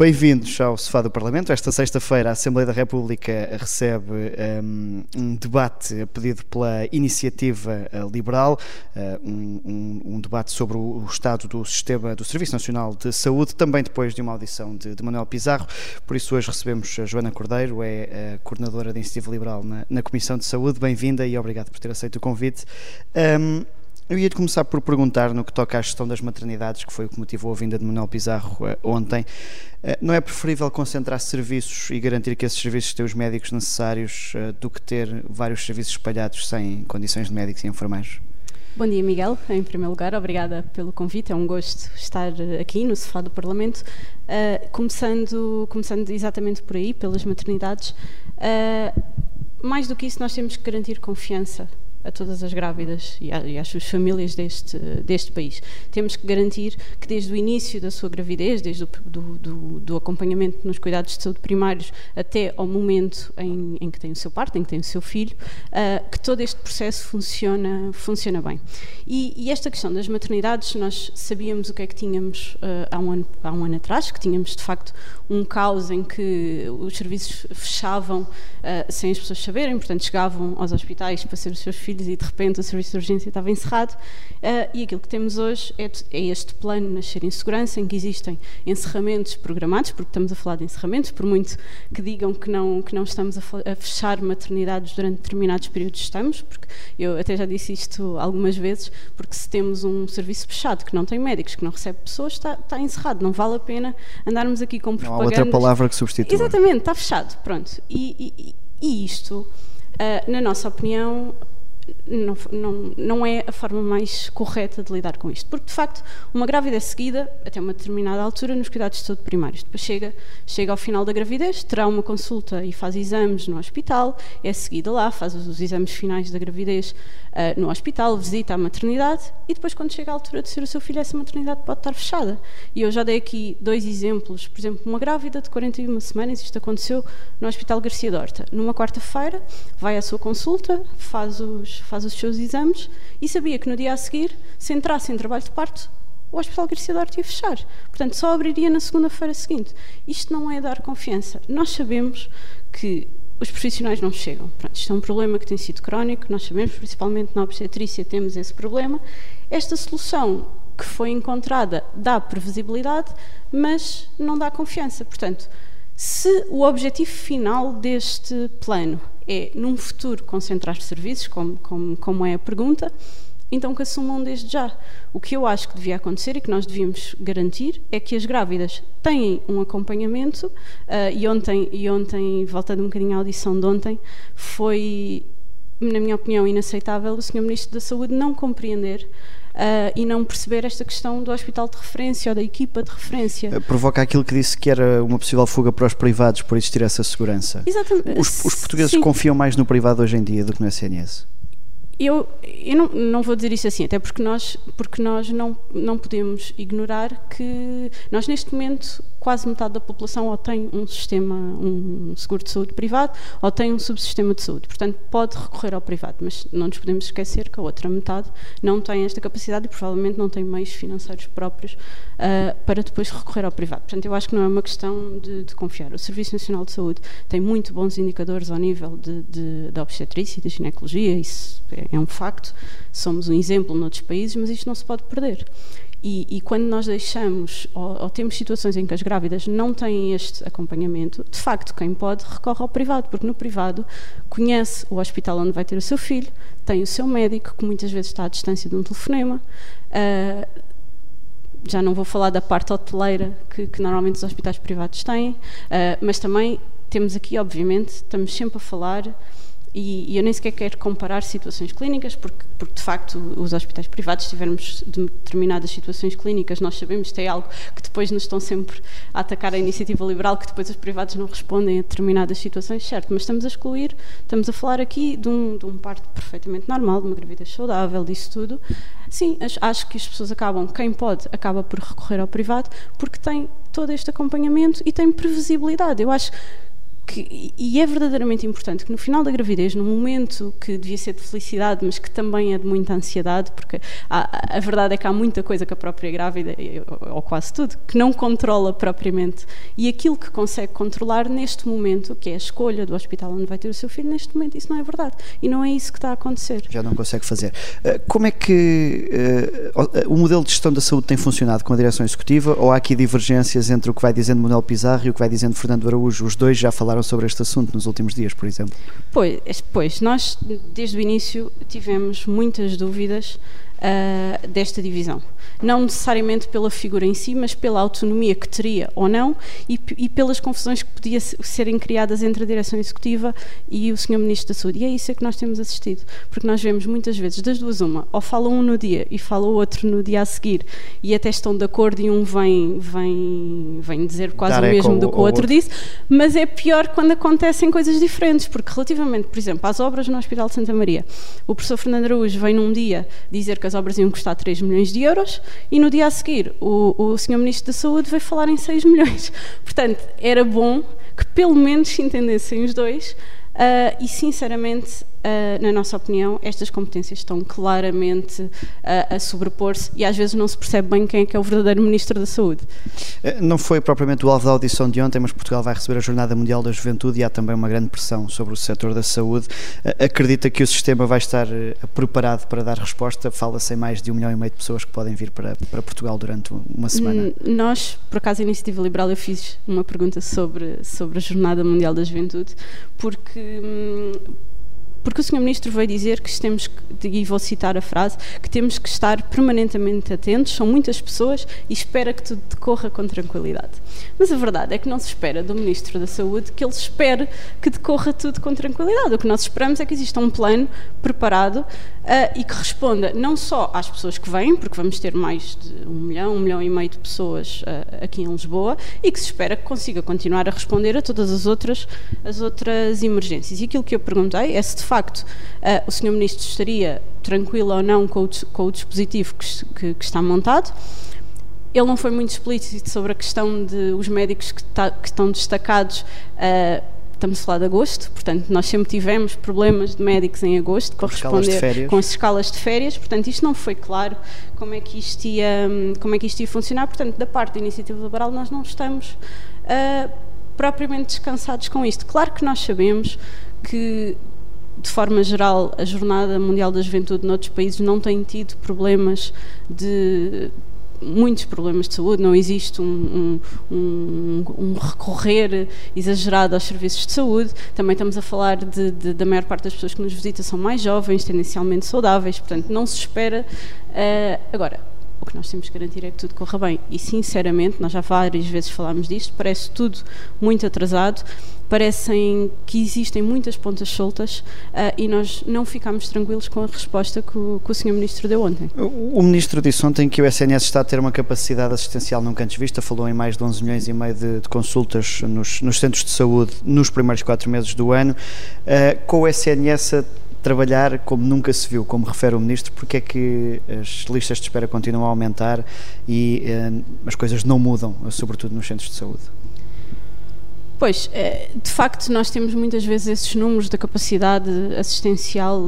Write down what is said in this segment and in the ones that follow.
Bem-vindos ao Sofá do Parlamento. Esta sexta-feira a Assembleia da República recebe um, um debate pedido pela Iniciativa eh, Liberal, uh, um, um, um, debate sobre o, estado do sistema do Serviço Nacional de Saúde, também depois de uma audição de, de Manuel Pizarro. Por isso hoje recebemos a Joana Cordeiro, é a coordenadora da Iniciativa Liberal na, na Comissão de Saúde. Bem-vinda e obrigado por ter aceito o convite. Um, eu ia começar por perguntar no que toca à gestão das maternidades, que foi o que motivou a vinda de Manuel Pizarro uh, ontem. Uh, não é preferível concentrar serviços e garantir que esses serviços têm os médicos necessários uh, do que ter vários serviços espalhados sem condições de médicos e enfermeiros? Bom dia, Miguel. Em primeiro lugar, obrigada pelo convite. É um gosto estar aqui no sofá do Parlamento. começando, começando exatamente por aí, pelas maternidades. mais do que isso, nós temos que garantir confiança a todas as grávidas e, às suas famílias deste, deste país. Temos que garantir que desde o início da sua gravidez, desde o do, do, do acompanhamento nos cuidados de saúde primários até ao momento em, em, que tem o seu parto, em que tem o seu filho, uh, que todo este processo funciona, funciona bem. E, e, esta questão das maternidades, nós sabíamos o que é que tínhamos uh, há, um ano, há um ano atrás, que tínhamos de facto um caos em que os serviços fechavam uh, sem as pessoas saberem, portanto chegavam aos hospitais para ser os seus filhos e de repente o serviço de urgência estava encerrado. Uh, e aquilo que temos hoje é, é, este plano Nascer em Segurança, em que existem encerramentos programados, porque estamos a falar de encerramentos, por muito que digam que não, que não estamos a, fechar maternidades durante determinados períodos, estamos, porque eu até já disse isto algumas vezes, porque se temos um serviço fechado que não tem médicos, que não recebe pessoas, está, está encerrado, não vale a pena andarmos aqui com propaganda. Há outra palavra que substitua. Exatamente, está fechado, pronto. E, e, e isto, uh, na nossa opinião, não, não, não é a forma mais correta de lidar com isto. Porque, de facto, uma grávida é seguida até uma determinada altura nos cuidados de saúde primários. Depois chega, chega ao final da gravidez, terá uma consulta e faz exames no hospital, é seguida lá, faz os exames finais da gravidez uh, no hospital, visita a maternidade e depois, quando chega a altura de ser o seu filho, essa maternidade pode estar fechada. E eu já dei aqui dois exemplos. Por exemplo, uma grávida de 41 semanas, isto aconteceu no Hospital Garcia Dorta. Numa quarta-feira, vai à sua consulta, faz os faz os seus exames e sabia que no dia a seguir, se entrasse em trabalho de parto, o Hospital Garcia Dorte ia fechar. Portanto, só abriria na segunda-feira seguinte. Isto não é dar confiança. Nós sabemos que os profissionais não chegam. Pronto, isto é um problema que tem sido crónico, nós sabemos, principalmente na obstetrícia, temos esse problema. Esta solução que foi encontrada dá previsibilidade, mas não dá confiança. Portanto, se o objetivo final deste plano é, num futuro, concentrar serviços, como, como, como é a pergunta, então que assumam desde já. O que eu acho que devia acontecer e que nós devíamos garantir é que as grávidas têm um acompanhamento, uh, e, ontem, e ontem, voltando um bocadinho à audição de ontem, foi, na minha opinião, inaceitável o Sr. Ministro da Saúde não compreender Uh, e não perceber esta questão do hospital de referência ou da equipa de referência. Eh, provoca aquilo que disse que era uma possível fuga para os privados por existir essa segurança. Exatamente. Os, os portugueses Sim. confiam mais no privado hoje em dia do que no SNS? Eu, eu não, não, vou dizer isso assim, até porque nós, porque nós não, não podemos ignorar que nós neste momento quase metade da população ou tem um sistema, um seguro de saúde privado ou tem um subsistema de saúde. Portanto, pode recorrer ao privado, mas não nos podemos esquecer que a outra metade não tem esta capacidade e provavelmente não tem meios financeiros próprios uh, para depois recorrer ao privado. Portanto, eu acho que não é uma questão de, de confiar. O Serviço Nacional de Saúde tem muito bons indicadores ao nível de, de, da obstetrícia e da ginecologia, isso é, é um facto. Somos um exemplo noutros países, mas isto não se pode perder. E, e, quando nós deixamos ou, ou, temos situações em que as grávidas não têm este acompanhamento, de facto, quem pode recorre ao privado, porque no privado conhece o hospital onde vai ter o seu filho, tem o seu médico, que muitas vezes está à distância de um telefonema. Uh, já não vou falar da parte hoteleira que, que normalmente os hospitais privados têm, uh, mas também temos aqui, obviamente, estamos sempre a falar e, e, eu nem sequer quero comparar situações clínicas, porque, porque de facto os hospitais privados, se tivermos determinadas situações clínicas, nós sabemos que é algo que depois nos estão sempre a atacar a iniciativa liberal, que depois os privados não respondem a determinadas situações, certo, mas estamos a excluir, estamos a falar aqui de um, de um parto perfeitamente normal, de uma gravidez saudável, disso tudo. Sim, acho que as pessoas acabam, quem pode, acaba por recorrer ao privado, porque tem todo este acompanhamento e tem previsibilidade. Eu acho que, e é verdadeiramente importante que no final da gravidez, num momento que devia ser de felicidade, mas que também é de muita ansiedade, porque há, a verdade é que há muita coisa que a própria grávida, ou quase tudo, que não controla propriamente, e aquilo que consegue controlar neste momento, que é a escolha do hospital onde vai ter o seu filho, neste momento isso não é verdade. E não é isso que está a acontecer. Já não consegue fazer. Eh, como é que uh, o modelo de gestão da saúde tem funcionado com a direção executiva, ou há aqui divergências entre o que vai dizendo Manuel Pizarro e o que vai dizendo Fernando Araújo? Os dois já falaram sobre este assunto nos últimos dias, por exemplo. Pois, pois nós desde o início tivemos muitas dúvidas uh, desta divisão. Não necessariamente pela figura em si, mas pela autonomia que teria ou não e, e pelas confusões que podiam serem criadas entre a direção executiva e o Sr. Ministro da Saúde. E é isso que nós temos assistido, porque nós vemos muitas vezes das duas uma, ou fala um no dia e fala o outro no dia a seguir e até estão de acordo e um vem, vem, vem dizer quase Dar o mesmo do que o outro, outro disse, mas é pior quando acontecem coisas diferentes, porque relativamente, por exemplo, às obras no Hospital de Santa Maria, o professor Fernando Araújo vem num dia dizer que as obras iam custar 3 milhões de euros e no dia a seguir o, o Sr. Ministro da Saúde veio falar em 6 milhões. Portanto, era bom que pelo menos se entendessem os dois uh, e, sinceramente, Uh, na nossa opinião, estas competências estão claramente uh, a sobrepor-se e às vezes não se percebe bem quem é que é o verdadeiro Ministro da Saúde. Eh, não foi propriamente o alvo da audição de ontem, mas Portugal vai receber a Jornada Mundial da Juventude e há também uma grande pressão sobre o setor da saúde. Uh, acredita que o sistema vai estar preparado para dar resposta? Fala-se em mais de um milhão e meio de pessoas que podem vir para, para Portugal durante uma semana. Nós, por acaso, a Iniciativa Liberal, eu fiz uma pergunta sobre, sobre a Jornada Mundial da Juventude, porque. Hum, porque o Sr. Ministro veio dizer que temos, que, e vou citar a frase, que temos que estar permanentemente atentos, são muitas pessoas e espera que tudo decorra com tranquilidade. Mas a verdade é que não se espera do Ministro da Saúde que ele espere que decorra tudo com tranquilidade. O que nós esperamos é que exista um plano preparado uh, e que responda não só às pessoas que vêm, porque vamos ter mais de um milhão, um milhão e meio de pessoas uh, aqui em Lisboa, e que se espera que consiga continuar a responder a todas as outras, as outras emergências. E aquilo que eu perguntei é se de facto uh, o Sr. Ministro estaria tranquilo ou não com o, com o dispositivo que, que, que, está montado. Ele não foi muito explícito sobre a questão de os médicos que, tá, que estão destacados. Uh, estamos a falar de agosto, portanto, nós sempre tivemos problemas de médicos em agosto com corresponder com as escalas de férias, portanto, isto não foi claro como é que isto ia, como é que isto ia funcionar, portanto, da parte da iniciativa liberal nós não estamos uh, propriamente descansados com isto. Claro que nós sabemos que de forma geral, a Jornada Mundial da Juventude noutros países não tem tido problemas de muitos problemas de saúde, não existe um, um, um, um, recorrer exagerado aos serviços de saúde. Também estamos a falar de, de, da maior parte das pessoas que nos visitam são mais jovens, tendencialmente saudáveis, portanto, não se espera. Uh, agora, o que nós temos que garantir é que tudo corra bem. E, sinceramente, nós já várias vezes falámos disto, parece tudo muito atrasado, parecem que existem muitas pontas soltas uh, e nós não ficamos tranquilos com a resposta que o, que o Sr. Ministro deu ontem. O, o Ministro disse ontem que o SNS está a ter uma capacidade assistencial nunca antes vista, falou em mais de 11 milhões e meio de, de consultas nos, nos, centros de saúde nos primeiros quatro meses do ano. Uh, com o SNS a trabalhar como nunca se viu, como refere o Ministro, porque é que as listas de espera continuam a aumentar e uh, as coisas não mudam, sobretudo nos centros de saúde? Pois, eh, de facto, nós temos muitas vezes esses números da capacidade assistencial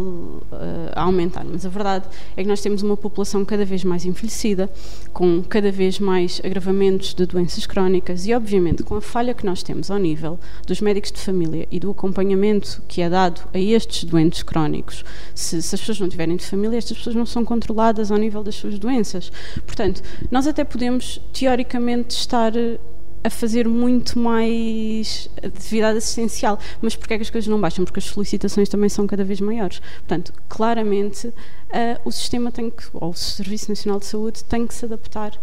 eh, a aumentar, mas a verdade é que nós temos uma população cada vez mais envelhecida, com cada vez mais agravamentos de doenças crónicas e, obviamente, com a falha que nós temos ao nível dos médicos de família e do acompanhamento que é dado a estes doentes crónicos. Se, se as pessoas não tiverem de família, estas pessoas não são controladas ao nível das suas doenças. Portanto, nós até podemos, teoricamente, estar a fazer muito mais atividade assistencial. Mas porquê é que as coisas não baixam? Porque as solicitações também são cada vez maiores. Portanto, claramente, uh, o sistema tem que, ou o Serviço Nacional de Saúde tem que se adaptar uh,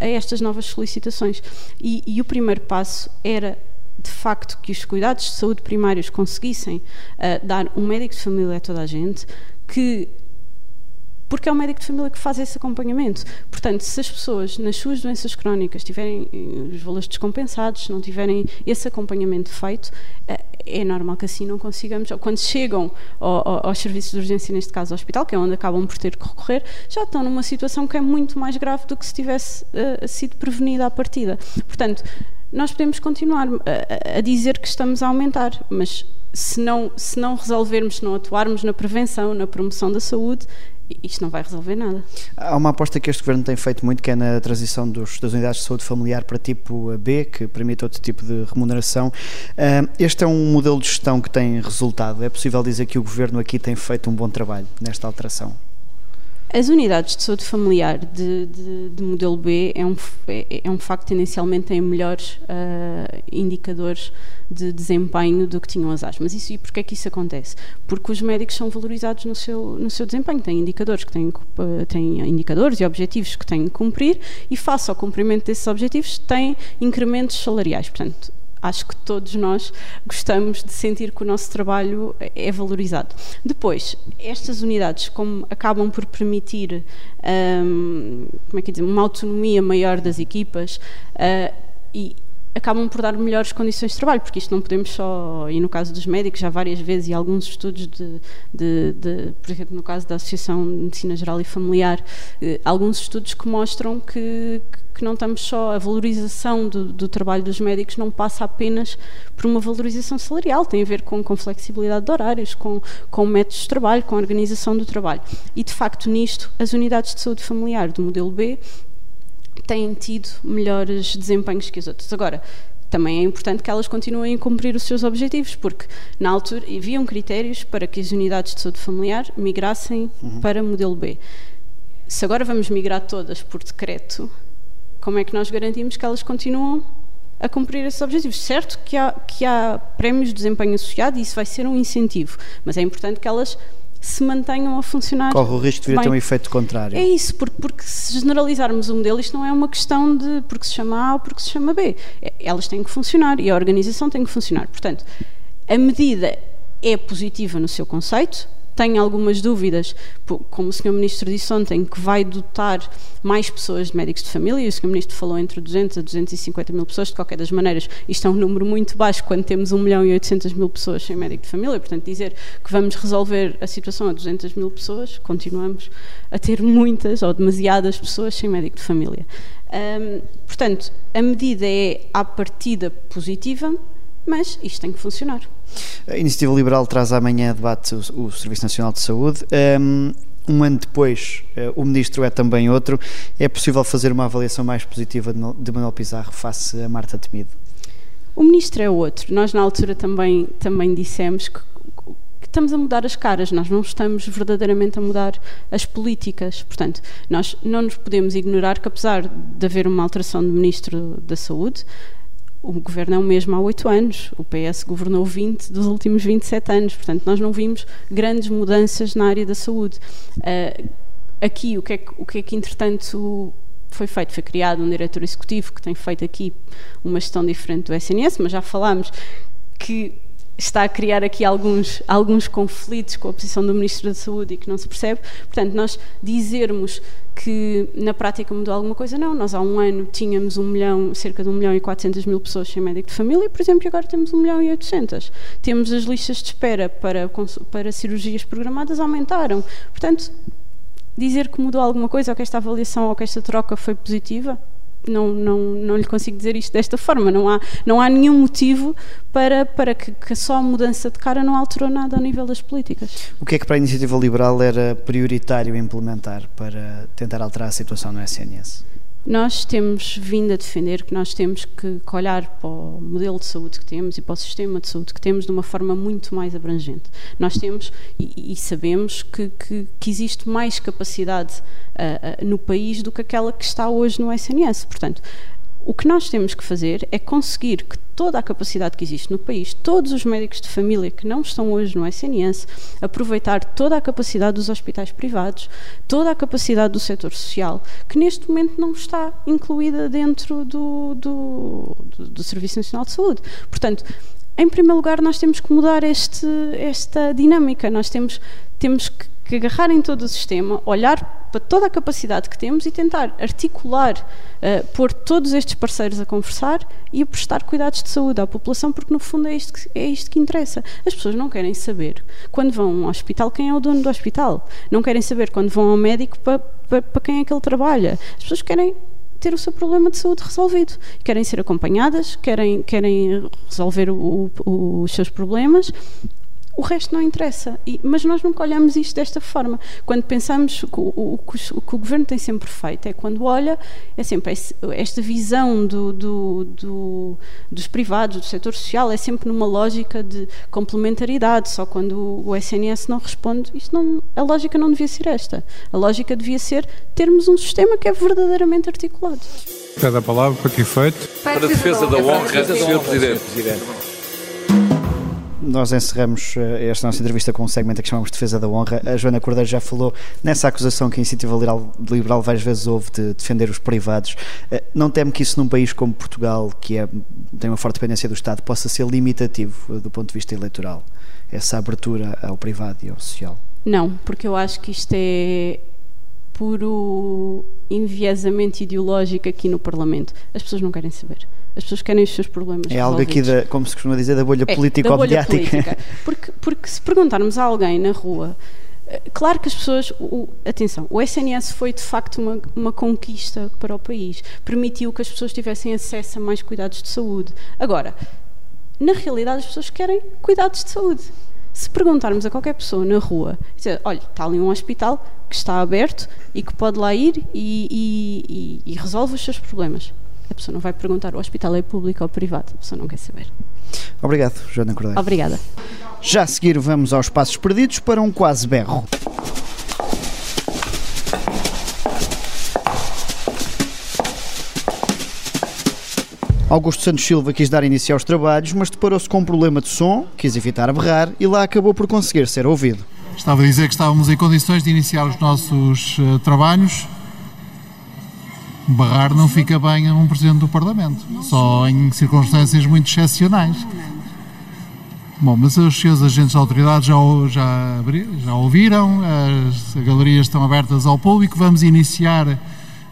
a estas novas solicitações. E, e o primeiro passo era de facto que os cuidados de saúde primários conseguissem uh, dar um médico de família a toda a gente, que porque é o médico de família que faz esse acompanhamento. Portanto, se as pessoas nas suas doenças crónicas tiverem eh, os valores descompensados, se não tiverem esse acompanhamento feito, eh, é normal que assim não consigamos, ou quando chegam aos serviços de urgência, neste caso ao hospital, que é onde acabam por ter que recorrer, já estão numa situação que é muito mais grave do que se tivesse uh, sido prevenida à partida. Portanto, nós podemos continuar a, a dizer que estamos a aumentar, mas se não, se não resolvermos, se não atuarmos na prevenção, na promoção da saúde, isto não vai resolver nada. Há uma aposta que este governo tem feito muito, que é na transição dos, das unidades de saúde familiar para tipo B, que permite outro tipo de remuneração. Ah, este é um modelo de gestão que tem resultado. É possível dizer que o governo aqui tem feito um bom trabalho nesta alteração? As unidades de saúde familiar de, de, de modelo B é um, é, é, um facto tendencialmente têm melhores uh, indicadores de desempenho do que tinham as AS. Mas isso, e porquê é que isso acontece? Porque os médicos são valorizados no seu, no seu desempenho, têm indicadores que têm, têm indicadores e objetivos que têm que cumprir e face ao cumprimento desses objetivos têm incrementos salariais. Portanto, acho que todos nós gostamos de sentir que o nosso trabalho é valorizado. Depois, estas unidades, como acabam por permitir um, como é que dizer, uma autonomia maior das equipas uh, e acabam por dar melhores condições de trabalho, porque isto não podemos só, e no caso dos médicos, já várias vezes, e alguns estudos, de, de, de por exemplo, no caso da Associação de Medicina Geral e Familiar, eh, alguns estudos que mostram que, que não estamos só, a valorização do, do, trabalho dos médicos não passa apenas por uma valorização salarial, tem a ver com, com flexibilidade de horários, com, com métodos de trabalho, com organização do trabalho. E, de facto, nisto, as unidades de saúde familiar do modelo B têm tido melhores desempenhos que as outras. Agora, também é importante que elas continuem a cumprir os seus objetivos, porque na altura haviam critérios para que as unidades de saúde familiar migrassem uhum. para modelo B. Se agora vamos migrar todas por decreto, como é que nós garantimos que elas continuam a cumprir esses objetivos? Certo que há, que há prémios de desempenho associado e isso vai ser um incentivo, mas é importante que elas se mantenham a funcionar. Corre o risco de vir a ter um efeito contrário. É isso, porque, porque se generalizarmos o modelo, isto não é uma questão de porque se chama A ou porque se chama B. É, elas têm que funcionar e a organização tem que funcionar. Portanto, a medida é positiva no seu conceito, tenho algumas dúvidas, como o Sr. Ministro disse ontem, que vai dotar mais pessoas de médicos de família, e o Sr. Ministro falou entre 200 a 250 mil pessoas, de qualquer das maneiras, isto é um número muito baixo quando temos 1 milhão e 800 mil pessoas sem médico de família, portanto dizer que vamos resolver a situação a 200 mil pessoas, continuamos a ter muitas ou demasiadas pessoas sem médico de família. Um, portanto, a medida é à partida positiva, mas isto tem que funcionar. A Iniciativa Liberal traz amanhã a debate o, o Serviço Nacional de Saúde. Um, um ano depois, uh, o ministro é também outro. É possível fazer uma avaliação mais positiva de Manuel Pizarro face a Marta Temido? O ministro é outro. Nós, na altura, também, também dissemos que, que estamos a mudar as caras, nós não estamos verdadeiramente a mudar as políticas. Portanto, nós não nos podemos ignorar que, apesar de haver uma alteração de ministro da Saúde, o governo é o mesmo há oito anos, o PS governou 20 dos últimos 27 anos, portanto, nós não vimos grandes mudanças na área da saúde. Uh, aqui, o que, é que, o que é que, entretanto, foi feito? Foi criado um diretor executivo que tem feito aqui uma gestão diferente do SNS, mas já falámos que está a criar aqui alguns, alguns conflitos com a posição do Ministro da Saúde e que não se percebe. Portanto, nós dizermos que na prática mudou alguma coisa, não. Nós há um ano tínhamos um milhão, cerca de 1 milhão e 400 mil pessoas sem médico de família, por exemplo, e agora temos 1 milhão e 800. Temos as listas de espera para, para cirurgias programadas aumentaram. Portanto, dizer que mudou alguma coisa ou que esta avaliação ou que esta troca foi positiva, não, não, não lhe consigo dizer isto desta forma. Não há, não há nenhum motivo para, para que, que só a mudança de cara não alterou nada ao nível das políticas. O que é que para a iniciativa liberal era prioritário implementar para tentar alterar a situação no SNS? Nós temos vindo a defender que nós temos que olhar para o modelo de saúde que temos e para o sistema de saúde que temos de uma forma muito mais abrangente. Nós temos e, e sabemos que, que, que, existe mais capacidade uh, uh, no país do que aquela que está hoje no SNS. Portanto, o que nós temos que fazer é conseguir que toda a capacidade que existe no país, todos os médicos de família que não estão hoje no SNS, aproveitar toda a capacidade dos hospitais privados, toda a capacidade do setor social, que neste momento não está incluída dentro do, do, do, do Serviço Nacional de Saúde. Portanto, em primeiro lugar, nós temos que mudar este, esta dinâmica, nós temos, temos que que agarrar em todo o sistema, olhar para toda a capacidade que temos e tentar articular, uh, pôr todos estes parceiros a conversar e a prestar cuidados de saúde à população, porque no fundo é isto, que, é isto que interessa. As pessoas não querem saber, quando vão ao hospital, quem é o dono do hospital. Não querem saber, quando vão ao médico, para, para, para quem é que ele trabalha. As pessoas querem ter o seu problema de saúde resolvido. Querem ser acompanhadas, querem, querem resolver o, o, os seus problemas o resto não interessa. E, mas nós nunca olhamos isto desta forma. Quando pensamos que o, o, o, que o governo tem sempre feito é quando olha, é sempre esta visão do, do, do, dos privados, do setor social, é sempre numa lógica de complementaridade. Só quando o, SNS não responde, isto não, a lógica não devia ser esta. A lógica devia ser termos um sistema que é verdadeiramente articulado. Pede a palavra para que efeito? Para a defesa da honra, Sr. Presidente nós encerramos eh, esta nossa entrevista com um segmento que chamamos de Defesa da Honra. A Joana Cordeiro já falou nessa acusação que a Iniciativa Liberal, Liberal várias vezes houve de defender os privados. Eh, não teme que isso num país como Portugal, que é, tem uma forte dependência do Estado, possa ser limitativo eh, do ponto de vista eleitoral? Essa abertura ao privado e ao social? Não, porque eu acho que isto é puro enviesamento ideológico aqui no Parlamento. As pessoas não querem saber. As pessoas querem os seus problemas. É algo aqui, da, como se costuma dizer, da bolha é, política ou mediática. Porque, porque se perguntarmos a alguém na rua, eh, claro que as pessoas. O, atenção, o SNS foi de facto uma, uma conquista para o país. Permitiu que as pessoas tivessem acesso a mais cuidados de saúde. Agora, na realidade, as pessoas querem cuidados de saúde. Se perguntarmos a qualquer pessoa na rua, dizer, olha, está ali um hospital que está aberto e que pode lá ir e, e, e, resolve os seus problemas. A pessoa não vai perguntar o hospital é público ou privado, a pessoa não quer saber. Obrigado, Joana Cordeiro. Obrigada. Já a seguir vamos aos passos perdidos para um quase berro. Augusto Santos Silva quis dar início aos trabalhos, mas deparou-se com um problema de som, quis evitar berrar e lá acabou por conseguir ser ouvido. Estava a dizer que estávamos em condições de iniciar os nossos uh, trabalhos barrar não fica bem a um Presidente do Parlamento, só em circunstâncias muito excepcionais. Bom, mas os seus agentes de autoridade já, já, já ouviram, as galerias estão abertas ao público, vamos iniciar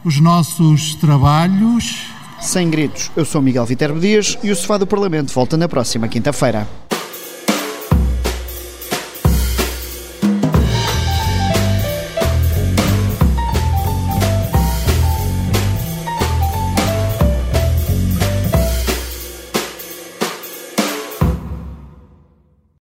os nossos trabalhos. Sem gritos, eu sou Miguel Viterbo Dias e o Sofá do Parlamento volta na próxima quinta-feira.